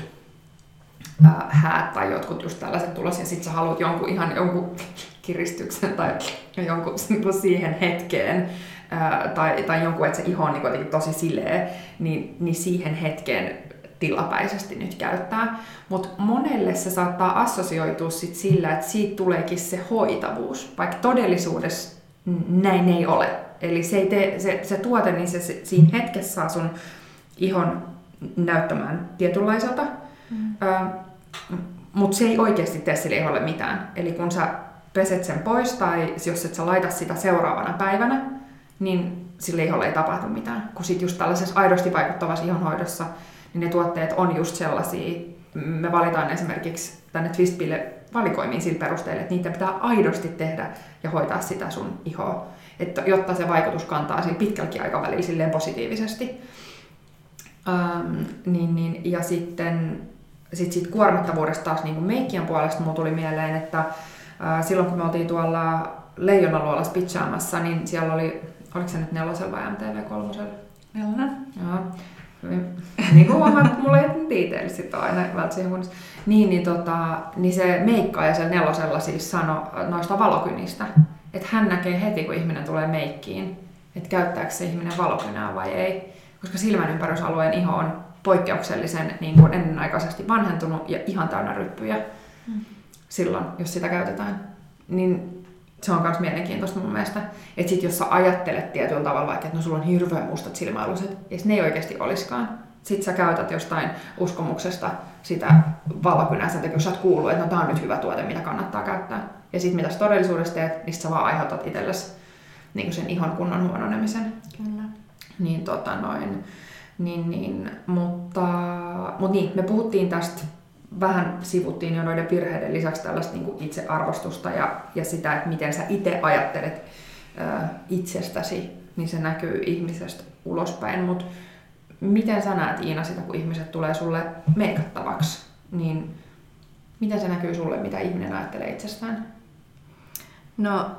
äh, häät tai jotkut just tällaiset tulos ja sit sä haluat jonkun ihan jonkun kiristyksen tai jonkun niinku siihen hetkeen äh, tai, tai jonkun, että se iho on niin tosi sileä, niin, niin siihen hetkeen tilapäisesti nyt käyttää. Mutta monelle se saattaa assosioitua sit sillä, että siitä tuleekin se hoitavuus, vaikka todellisuudessa näin ei ole. Eli se, ei tee, se, se tuote, niin se, se siinä hetkessä saa sun ihon näyttämään tietynlaiselta, mm. Mutta se ei oikeasti tee sille iholle mitään. Eli kun sä peset sen pois tai jos et sä laita sitä seuraavana päivänä, niin sille iholle ei tapahdu mitään. Kun sit just tällaisessa aidosti vaikuttavassa ihonhoidossa, niin ne tuotteet on just sellaisia, me valitaan esimerkiksi tänne Twistpille valikoimiin sillä perusteella, että niitä pitää aidosti tehdä ja hoitaa sitä sun ihoa, että, jotta se vaikutus kantaa sillä pitkälläkin aikavälillä silleen positiivisesti. Ähm, niin, niin, ja sitten sit siitä kuormittavuudesta taas niin kuin meikkien puolesta mulla tuli mieleen, että äh, silloin kun me oltiin tuolla Leijonaluolassa pitchaamassa, niin siellä oli, oliko se nyt nelosella vai MTV kolmosella? Nelonen. Joo. (laughs) niin kuin huomaat, mulla ei sitten aina välttämättä niin, niin, tota, niin se meikkaaja siellä nelosella siis sanoi noista valokynistä, että hän näkee heti, kun ihminen tulee meikkiin, että käyttääkö se ihminen valokynää vai ei. Koska silmän ympärysalueen iho on poikkeuksellisen niin kuin ennenaikaisesti vanhentunut ja ihan täynnä ryppyjä mm. silloin, jos sitä käytetään. Niin se on myös mielenkiintoista mun mielestä. Että sit jos sä ajattelet tietyllä tavalla vaikka, että no sulla on hirveän mustat silmäaluset, ja ne ei oikeasti olisikaan. Sitten sä käytät jostain uskomuksesta sitä valokynää sen takia, jos sä oot kuullut, että no tää on nyt hyvä tuote, mitä kannattaa käyttää. Ja sitten mitä sä todellisuudessa teet, niin sä vaan aiheutat itsellesi niin sen ihon kunnon huononemisen. Kyllä. Niin tota noin. Niin, niin, mutta, mutta niin, me puhuttiin tästä vähän sivuttiin jo noiden virheiden lisäksi tällaista niin kuin itsearvostusta ja, ja sitä, että miten sä itse ajattelet ää, itsestäsi, niin se näkyy ihmisestä ulospäin. Mutta miten sä näet Iina sitä, kun ihmiset tulee sulle meikattavaksi, niin miten se näkyy sulle, mitä ihminen ajattelee itsestään? No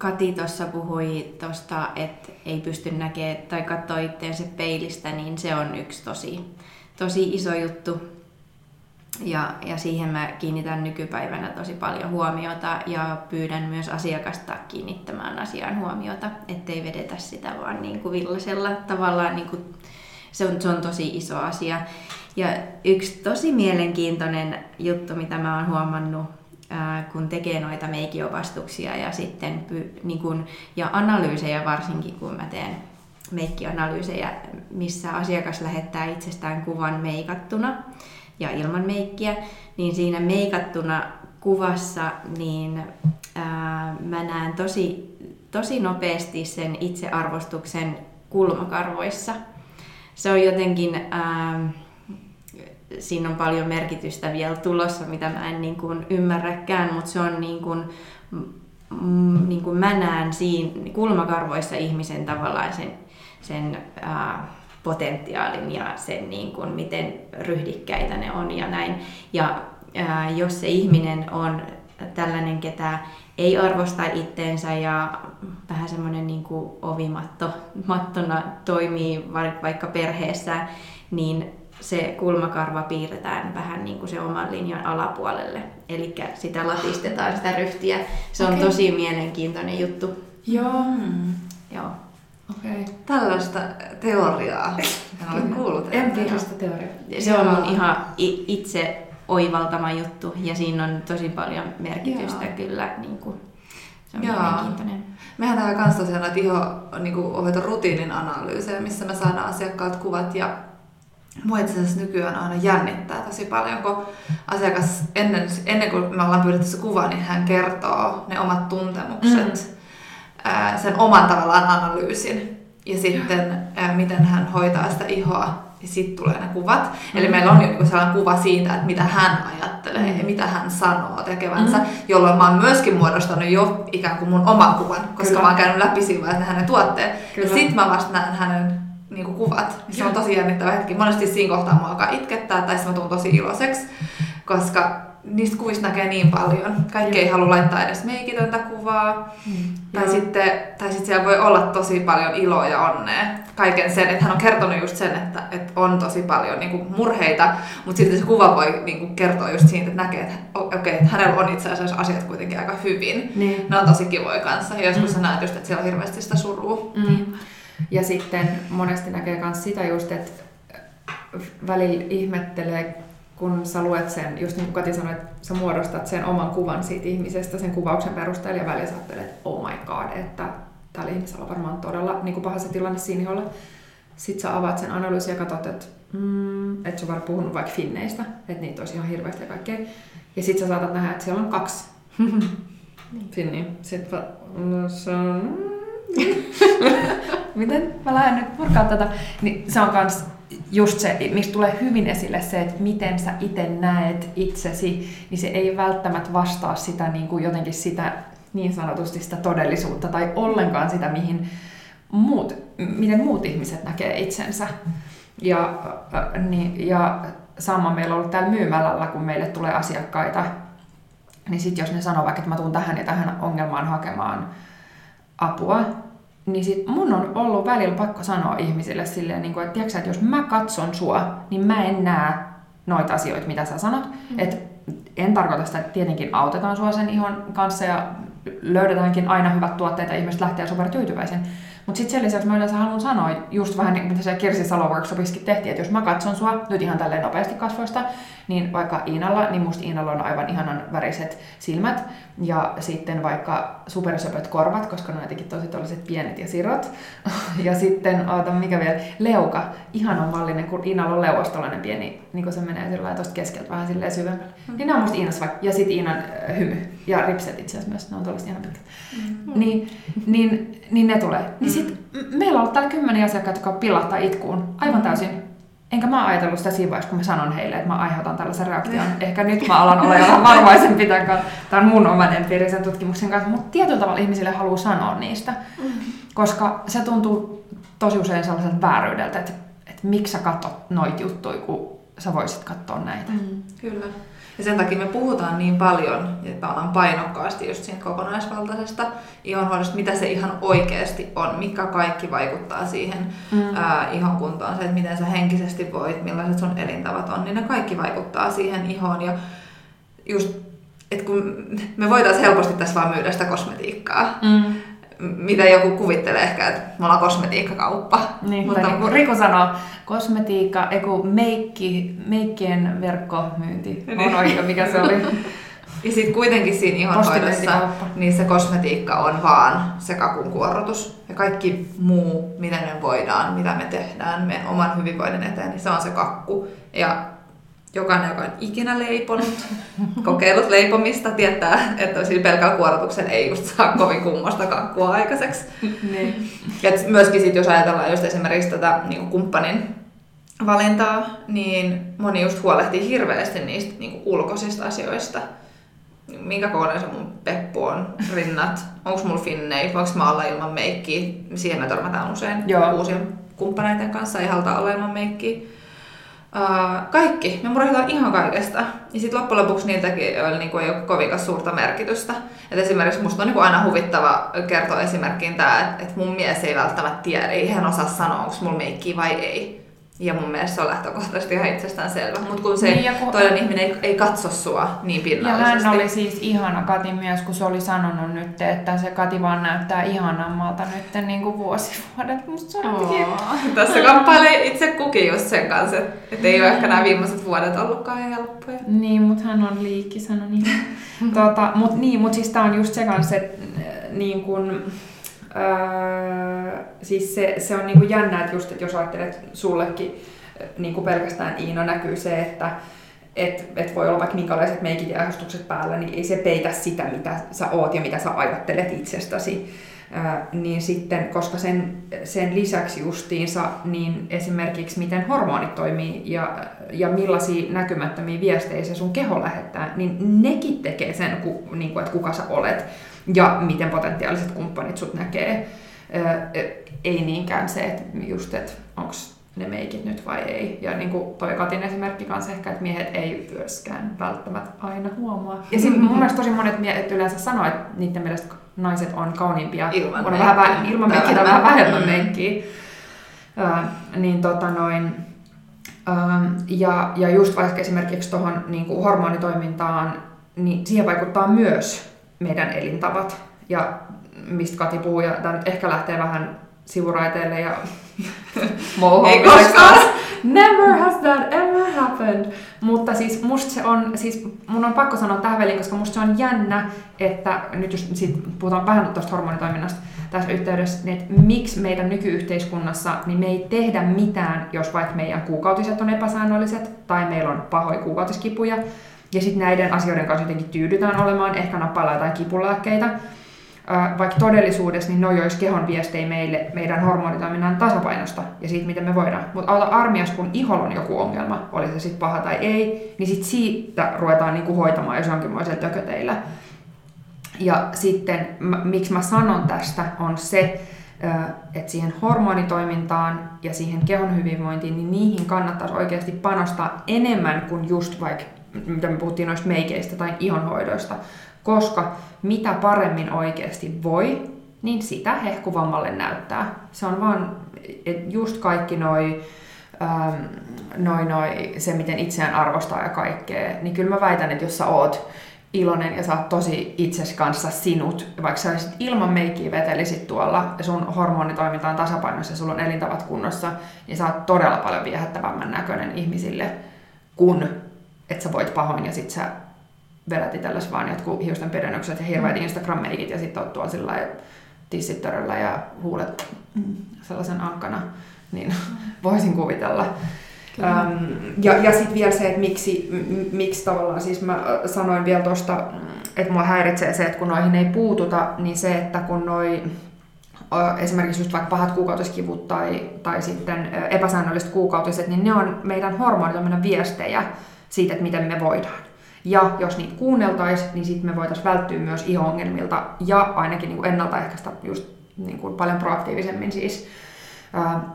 Kati tuossa puhui tuosta, että ei pysty näkemään tai katsoa itteensä peilistä, niin se on yksi tosi, tosi iso juttu. Ja, ja siihen mä kiinnitän nykypäivänä tosi paljon huomiota ja pyydän myös asiakasta kiinnittämään asiaan huomiota, ettei vedetä sitä vaan niin kuin villasella tavallaan. Niin kuin, se, on, se on tosi iso asia. Ja yksi tosi mielenkiintoinen juttu, mitä mä oon huomannut, ää, kun tekee noita meikkiopastuksia ja sitten niin kun, ja analyysejä varsinkin, kun mä teen meikkianalyysejä, missä asiakas lähettää itsestään kuvan meikattuna ja ilman meikkiä, niin siinä meikattuna kuvassa niin ää, mä näen tosi, tosi nopeasti sen itsearvostuksen kulmakarvoissa. Se on jotenkin, ää, siinä on paljon merkitystä vielä tulossa, mitä mä en niin kuin ymmärräkään, mutta se on niin kuin, mm, niin kuin mä näen siinä kulmakarvoissa ihmisen tavallaan sen, sen ää, potentiaalin ja sen, niin kuin, miten ryhdikkäitä ne on ja näin. Ja ää, jos se ihminen on tällainen, ketä ei arvosta itteensä ja vähän semmoinen niin kuin ovimatto mattona toimii vaikka perheessä, niin se kulmakarva piirretään vähän niin kuin se oman linjan alapuolelle. Eli sitä latistetaan, sitä ryhtiä. Se on okay. tosi mielenkiintoinen juttu. Joo. Mm. Joo. Okay. Tällaista teoriaa en ole kuullut. Empiiristä teoriaa. Se on mun ihan itse oivaltama juttu ja siinä on tosi paljon merkitystä Joo. kyllä. Niin kuin, se on Joo. mielenkiintoinen. Mehän tehdään myös tosiaan näitä iho, niin kuin, rutiinin analyysejä, missä me saadaan asiakkaat kuvat ja Mua itse asiassa nykyään aina jännittää tosi paljon, kun asiakas ennen, ennen kuin me ollaan pyydetty se kuva, niin hän kertoo ne omat tuntemukset, mm. ää, sen oman tavallaan analyysin ja sitten ää, miten hän hoitaa sitä ihoa ja sitten tulee ne kuvat. Mm. Eli meillä on jo niinku sellainen kuva siitä, että mitä hän ajattelee mm. ja mitä hän sanoo tekevänsä, mm. jolloin mä oon myöskin muodostanut jo ikään kuin mun oman kuvan, koska Kyllä. mä oon käynyt läpi siinä hänen tuotteet. Kyllä. Ja sitten mä vasta näen hänen niin kuin kuvat. Se on tosi jännittävä hetki. Monesti siinä kohtaa mua alkaa itkettää tai mä tuun tosi iloiseksi, koska niistä kuvista näkee niin paljon. Kaikki ei halua laittaa edes meikitöntä kuvaa. Mm. Tai, sitten, tai sitten siellä voi olla tosi paljon iloa ja onnea. Kaiken sen, että hän on kertonut just sen, että, että on tosi paljon niin kuin murheita, mutta sitten se kuva voi niin kuin kertoa just siitä, että näkee, että okei, okay, että hänellä on itse asiassa asiat kuitenkin aika hyvin. Niin. Ne on tosi kivoja kanssa. Ja joskus mm. sä näet just, että siellä on hirveästi sitä surua. Mm. Ja sitten monesti näkee myös sitä just, että välillä ihmettelee, kun sä luet sen, just niin kuin Kati sanoi, että sä muodostat sen oman kuvan siitä ihmisestä sen kuvauksen perusteella ja välillä sä ajattelet, että oh my god, että tällä ihmisellä on varmaan todella niin kuin paha se tilanne siinä. Sitten sä avaat sen analyysin ja katsot, että mm, et sä vaan puhunut vaikka finneistä, että niitä olisi ihan hirveästi ja kaikkea. Ja sitten sä saatat nähdä, että siellä on kaksi (laughs) finniä. Sitten no, se on... (laughs) Miten mä lähden nyt purkaa tätä? Niin se on kans just se, mistä tulee hyvin esille se, että miten sä itse näet itsesi, niin se ei välttämättä vastaa sitä niin kuin jotenkin sitä niin sanotusti sitä todellisuutta tai ollenkaan sitä, mihin muut, miten muut ihmiset näkee itsensä. Ja, niin, ja sama meillä on ollut täällä myymälällä, kun meille tulee asiakkaita, niin sitten jos ne sanoo vaikka, että mä tuun tähän ja tähän ongelmaan hakemaan apua, niin sit mun on ollut välillä pakko sanoa ihmisille silleen, niin kuin, että, tiiäksä, että jos mä katson sua, niin mä en näe noita asioita, mitä sä sanot. Mm. Et en tarkoita sitä, että tietenkin autetaan sua sen ihon kanssa ja löydetäänkin aina hyvät tuotteet ja ihmiset lähtee super tyytyväisen. Mutta sitten sen lisäksi mä yleensä haluan sanoa, just vähän niin kuin mitä se Kirsi Salo workshopissakin tehtiin, että jos mä katson sua nyt ihan tälleen nopeasti kasvoista, niin vaikka Iinalla, niin musta Iinalla on aivan ihanan väriset silmät ja sitten vaikka supersöpöt korvat, koska ne on jotenkin tosi tällaiset pienet ja sirot. (laughs) ja sitten, oota, mikä vielä, leuka, ihanan mallinen, kun Iinalla on tällainen pieni, niin kun se menee sillä tuosta keskeltä vähän silleen syvemmälle. Mm. Niin ne on musta Iinas vaikka, ja sitten Iinan äh, hymy ja ripset itse asiassa myös, ne on tällaiset ihan pitkät. Mm. Niin, niin, niin ne tulee. Niin mm. Niin sit meillä on ollut täällä kymmeniä asiakkaita, jotka pilahtaa itkuun aivan täysin Enkä mä ajatellut sitä siinä vaiheessa, kun mä sanon heille, että mä aiheutan tällaisen reaktion. Ehkä nyt mä alan olla jo varovaisempi tämän mun oman empiirisen tutkimuksen kanssa, mutta tietyllä tavalla ihmisille haluaa sanoa niistä. Mm. Koska se tuntuu tosi usein sellaiselta vääryydeltä, että, että miksi sä katsot noita juttuja, kun sä voisit katsoa näitä. Mm, kyllä. Ja sen takia me puhutaan niin paljon ja tavallaan painokkaasti just siitä kokonaisvaltaisesta ihonhoidosta, mitä se ihan oikeasti on, mikä kaikki vaikuttaa siihen mm. ää, ihon kuntoon, se, että miten sä henkisesti voit, millaiset sun elintavat on, niin ne kaikki vaikuttaa siihen ihoon. Ja just, että kun me voitaisiin helposti tässä vaan myydä sitä kosmetiikkaa, mm mitä joku kuvittelee ehkä, että me ollaan kosmetiikkakauppa. Niin, mutta niin kuin Riku sanoo, kosmetiikka, eiku meikki, meikkien verkkomyynti niin. on oikein, mikä se oli. (laughs) Ja sitten kuitenkin siinä ihonhoidossa niin se kosmetiikka on vaan se kakun kuorrutus. Ja kaikki muu, mitä me voidaan, mitä me tehdään meidän oman hyvinvoinnin eteen, niin se on se kakku. Ja jokainen, joka on ikinä leiponut, (laughs) kokeillut leipomista, tietää, että sillä pelkällä kuorotuksen ei just saa kovin kummosta kakkua aikaiseksi. niin. Et myöskin sit, jos ajatellaan just esimerkiksi tätä niin kumppanin valintaa, niin moni just huolehtii hirveästi niistä niin ulkoisista asioista. Minkä kokoinen se mun peppu on, rinnat, onko mulla finnei, voinko mä olla ilman meikkiä. Siihen me törmätään usein Joo. uusien kumppaneiden kanssa, ei haluta olla ilman meikkiä Uh, kaikki. Me murehditaan ihan kaikesta. Ja sitten loppujen lopuksi niiltäkin oli, niin kuin, ei ole kovin suurta merkitystä. Et esimerkiksi musta on niin kuin aina huvittava kertoa esimerkkiin tämä, että, että mun mies ei välttämättä tiedä, ei hän osaa sanoa, onko mulla meikki vai ei. Ja mun mielestä se on lähtökohtaisesti ihan itsestään selvä. Mutta kun se niin, kun... toinen ihminen ei, ei katso sua niin pinnallisesti. Ja hän oli siis ihana Kati myös, kun se oli sanonut nyt, että se Kati vaan näyttää ihanammalta nyt niin kuin vuosivuodet. Musta se on. Tässä kamppailee itse kukin just sen kanssa, että ei ole ehkä nämä viimeiset vuodet ollutkaan helppoja. Niin, mutta hän on liikki sanon niin. (laughs) tota, mut, niin, mutta siis tää on just se kanssa, että niin kun, Öö, siis se, se on niinku jännä, että just, että jos ajattelet sullekin niinku pelkästään Iina näkyy se, että et, et voi olla vaikka minkälaiset meikit ja päällä, niin ei se peitä sitä, mitä sä oot ja mitä sä ajattelet itsestäsi. Ää, niin sitten, koska sen, sen lisäksi justiinsa, niin esimerkiksi miten hormonit toimii ja, ja millaisia näkymättömiä viestejä se sun keho lähettää, niin nekin tekee sen, ku, niin kuin, että kuka sä olet ja miten potentiaaliset kumppanit sut näkee. Ei niinkään se, että just, että onko ne meikit nyt vai ei. Ja niin kuin toi Katin esimerkki kanssa ehkä, että miehet ei myöskään välttämättä aina huomaa. Ja sitten mun mielestä tosi monet miehet yleensä sanoo, että niiden mielestä naiset on kauniimpia, ilman, on vähän, vähän, ilman meikkiä tai vähän vähemmän meikkiä. Äh, niin tota noin, ja, ja just vaikka esimerkiksi tuohon niin hormonitoimintaan, niin siihen vaikuttaa myös meidän elintavat ja mistä Kati puhuu, ja tämä nyt ehkä lähtee vähän sivuraiteille ja (laughs) Ei koskaan! Never has that ever happened! Mutta siis musta se on, siis mun on pakko sanoa tähän väliin, koska musta se on jännä, että nyt jos siitä puhutaan vähän tuosta hormonitoiminnasta tässä yhteydessä, niin että miksi meidän nykyyhteiskunnassa niin me ei tehdä mitään, jos vaikka meidän kuukautiset on epäsäännölliset tai meillä on pahoja kuukautiskipuja, ja sitten näiden asioiden kanssa jotenkin tyydytään olemaan, ehkä nappailla jotain kipulääkkeitä. vaikka todellisuudessa niin noi olisi kehon viestejä meille meidän hormonitoiminnan tasapainosta ja siitä, miten me voidaan. Mutta auta armias, kun iholla on joku ongelma, oli se sitten paha tai ei, niin sit siitä ruvetaan niinku hoitamaan, jos jonkinmoisella tököteillä. Ja sitten miksi mä sanon tästä on se, että siihen hormonitoimintaan ja siihen kehon hyvinvointiin, niin niihin kannattaisi oikeasti panostaa enemmän kuin just vaikka, mitä me puhuttiin noista meikeistä tai ihonhoidoista, koska mitä paremmin oikeasti voi, niin sitä hehkuvammalle näyttää. Se on vaan, että just kaikki noi, ähm, noi, noi, se miten itseään arvostaa ja kaikkea, niin kyllä mä väitän, että jos sä oot iloinen ja sä oot tosi itses kanssa sinut, vaikka sä olisit ilman meikkiä vetelisit tuolla ja sun hormonitoiminta on tasapainossa ja sulla on elintavat kunnossa, niin sä oot todella paljon viehättävämmän näköinen ihmisille, kun että sä voit pahoin ja sit sä vedät itsellesi vaan jotkut hiusten pidennykset ja hirveät mm. Instagram-meikit ja sitten oot tuolla sillä tissitöröllä ja huulet mm. sellaisen ankana, niin mm. (laughs) voisin kuvitella. Um, ja ja sitten vielä se, että miksi, m- miksi tavallaan, siis mä sanoin vielä tuosta, että mua häiritsee se, että kun noihin ei puututa, niin se, että kun noi esimerkiksi just vaikka pahat kuukautiskivut tai, tai sitten epäsäännölliset kuukautiset, niin ne on meidän hormonitoiminnan viestejä siitä, että miten me voidaan. Ja jos niitä kuunneltaisiin, niin sitten me voitaisiin välttyä myös iho-ongelmilta ja ainakin niin kuin ennaltaehkäistä just niin kuin paljon proaktiivisemmin siis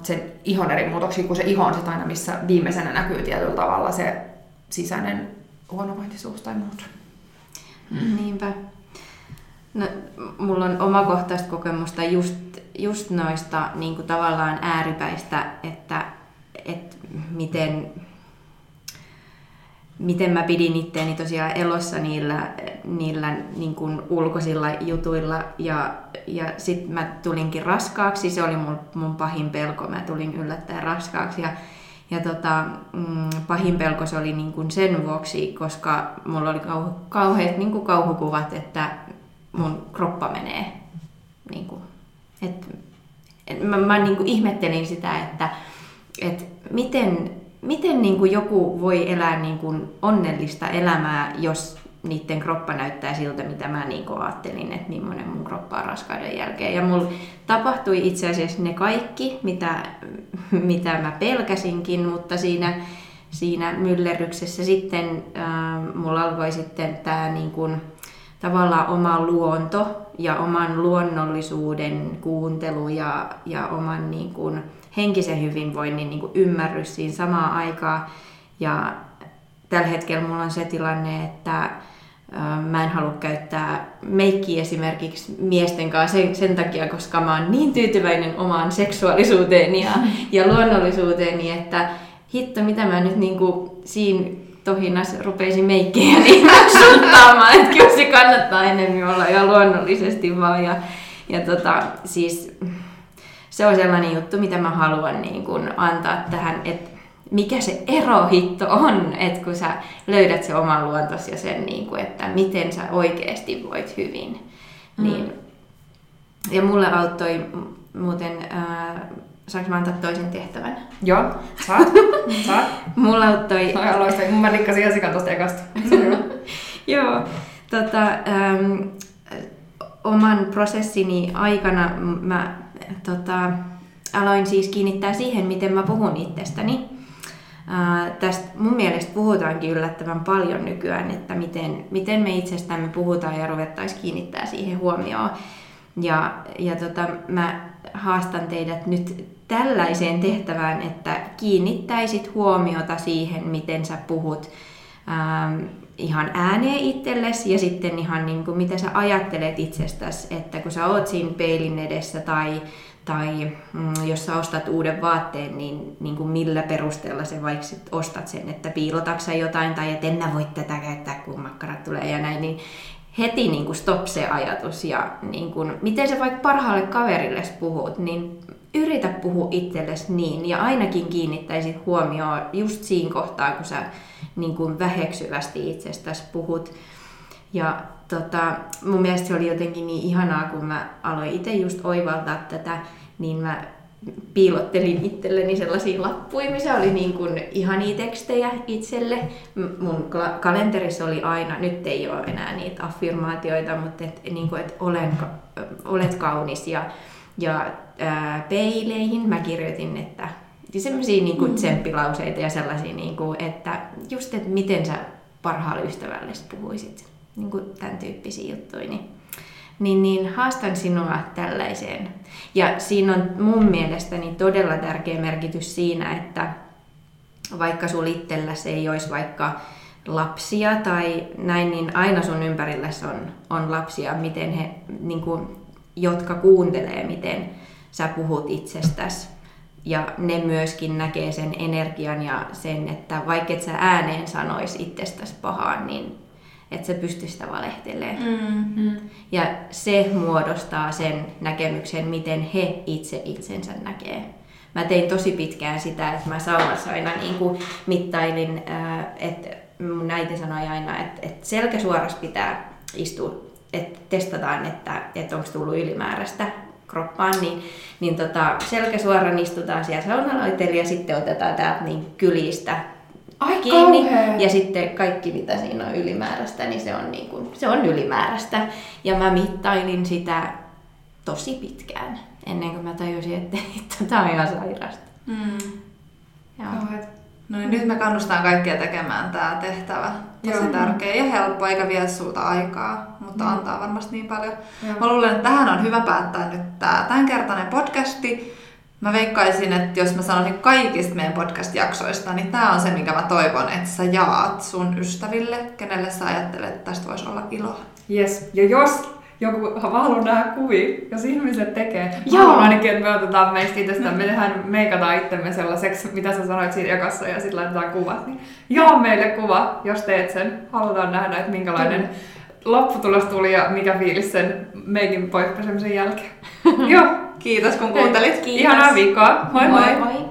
sen ihon eri muutoksia, kun se iho on sitten aina, missä viimeisenä näkyy tietyllä tavalla se sisäinen huonovointisuus tai muut. Mm. Niinpä. No, mulla on omakohtaista kokemusta just, just noista niin kuin tavallaan ääripäistä, että, että miten miten mä pidin itteeni tosiaan elossa niillä, niillä niin kuin ulkoisilla jutuilla. Ja, ja sitten mä tulinkin raskaaksi, se oli mun, mun pahin pelko, mä tulin yllättäen raskaaksi. Ja, ja tota, mm, pahin pelko se oli niin kuin sen vuoksi, koska mulla oli kauhe, kauheat niin kuin kauhukuvat, että mun kroppa menee. Niin kuin, et, et mä mä niin kuin ihmettelin sitä, että et miten miten niin kuin joku voi elää niin kuin onnellista elämää, jos niiden kroppa näyttää siltä, mitä mä niin kuin ajattelin, että millainen mun kroppa on raskauden jälkeen. Ja mulla tapahtui itse asiassa ne kaikki, mitä, mitä mä pelkäsinkin, mutta siinä, siinä myllerryksessä sitten äh, mulla alkoi sitten tämä niin kuin, tavallaan oma luonto ja oman luonnollisuuden kuuntelu ja, ja oman niin kuin, henkisen hyvinvoinnin niin kuin ymmärrys siinä samaan aikaan. Ja tällä hetkellä mulla on se tilanne, että mä en halua käyttää meikkiä esimerkiksi miesten kanssa sen, sen takia, koska mä oon niin tyytyväinen omaan seksuaalisuuteeni ja, ja luonnollisuuteeni, että hitto, mitä mä nyt niin kuin siinä tohinas rupeisin meikkiä niin suttaamaan, että kyllä se kannattaa enemmän olla ja luonnollisesti vaan. Ja, ja tota, siis se on sellainen juttu, mitä mä haluan niin kun antaa tähän, että mikä se erohitto on, että kun sä löydät se oman luontosi ja sen, niin kun, että miten sä oikeasti voit hyvin. Mm. Niin, ja mulle auttoi muuten, äh, saanko mä antaa toisen tehtävän? Joo, saat. (laughs) saat. mulla auttoi... Toi aloista, mä nikkasin ihan sikan tosta ekasta. (laughs) Joo, tota, ähm, oman prosessini aikana mä tota, aloin siis kiinnittää siihen, miten mä puhun itsestäni. Ää, tästä mun mielestä puhutaankin yllättävän paljon nykyään, että miten, miten me itsestämme puhutaan ja ruvettaisiin kiinnittää siihen huomioon. Ja, ja tota, mä haastan teidät nyt tällaiseen tehtävään, että kiinnittäisit huomiota siihen, miten sä puhut ähm, ihan ääneen itsellesi ja sitten ihan niin kuin, mitä sä ajattelet itsestäsi, että kun sä oot siinä peilin edessä tai, tai mm, jos sä ostat uuden vaatteen, niin, niin kuin millä perusteella sä vaikka ostat sen, että piilotaksa jotain tai että en mä voi tätä käyttää, kun makkarat tulee ja näin, niin heti niin kuin stop se ajatus ja niin kuin, miten sä vaikka parhaalle kaverille puhut, niin yritä puhua itsellesi niin ja ainakin kiinnittäisit huomioon just siinä kohtaa, kun sä niin kuin väheksyvästi itsestäsi puhut. Ja tota, mun mielestä se oli jotenkin niin ihanaa, kun mä aloin itse just oivaltaa tätä, niin mä piilottelin itselleni sellaisia lappuja, missä oli niin kuin ihania tekstejä itselle. Mun kalenterissa oli aina, nyt ei ole enää niitä affirmaatioita, mutta et, niin et olen, olet kaunis ja, ja ää, peileihin mä kirjoitin, että semmoisia niin kuin tsemppilauseita ja sellaisia, niin kuin, että just, että miten sä parhaalle ystävälle puhuisit, niin kuin tämän tyyppisiä juttuja. Niin niin, niin haastan sinua tällaiseen. Ja siinä on mun mielestäni todella tärkeä merkitys siinä, että vaikka sul itselläsi ei olisi vaikka lapsia tai näin, niin aina sun ympärilläsi on, on lapsia, miten he, niin kuin, jotka kuuntelee, miten sä puhut itsestäsi. Ja ne myöskin näkee sen energian ja sen, että vaikka et sä ääneen sanois itsestäsi pahaan, niin että se pystyy sitä valehtelemaan. Mm. Mm. Ja se muodostaa sen näkemyksen, miten he itse itsensä näkee. Mä tein tosi pitkään sitä, että mä saunassa aina niin kuin mittailin, että mun äiti sanoi aina, että, että selkäsuoras pitää istua, että testataan, että, että onko tullut ylimääräistä kroppaan, niin, niin tota, selkäsuoran istutaan siellä saunaloiteli ja sitten otetaan täältä niin kylistä Ai kiinni. Kauhea. Ja sitten kaikki, mitä siinä on ylimääräistä, niin se on, niin kuin, se on ylimääräistä. Ja mä mittailin sitä tosi pitkään, ennen kuin mä tajusin, että tämä on ihan sairasta. Mm. Joo. No niin, nyt me kannustaan kaikkia tekemään tämä tehtävä. Tosi Joo. tärkeä ja helppo, eikä vie sulta aikaa, mutta mm. antaa varmasti niin paljon. Joo. Mä luulen, että tähän on hyvä päättää nyt tämä tämänkertainen podcasti. Mä veikkaisin, että jos mä sanoisin kaikista meidän podcast-jaksoista, niin tämä on se, minkä mä toivon, että sä jaat sun ystäville, kenelle sä ajattelet, että tästä voisi olla iloa. Yes. Ja jos joku haluaa nähdä kuvia, jos ihmiset tekee. Joo. ainakin, että me otetaan meistä itsestä, me tehdään, meikataan itsemme sellaiseksi, mitä sä sanoit siinä jakassa, ja sitten laitetaan kuvat. Niin joo meille kuva, jos teet sen. Halutaan nähdä, että minkälainen Kyllä. lopputulos tuli ja mikä fiilis sen meikin poikkeuksen jälkeen. joo. (laughs) Kiitos kun kuuntelit. Kiitos. Ihanaa viikkoa. Moi moi. moi. moi.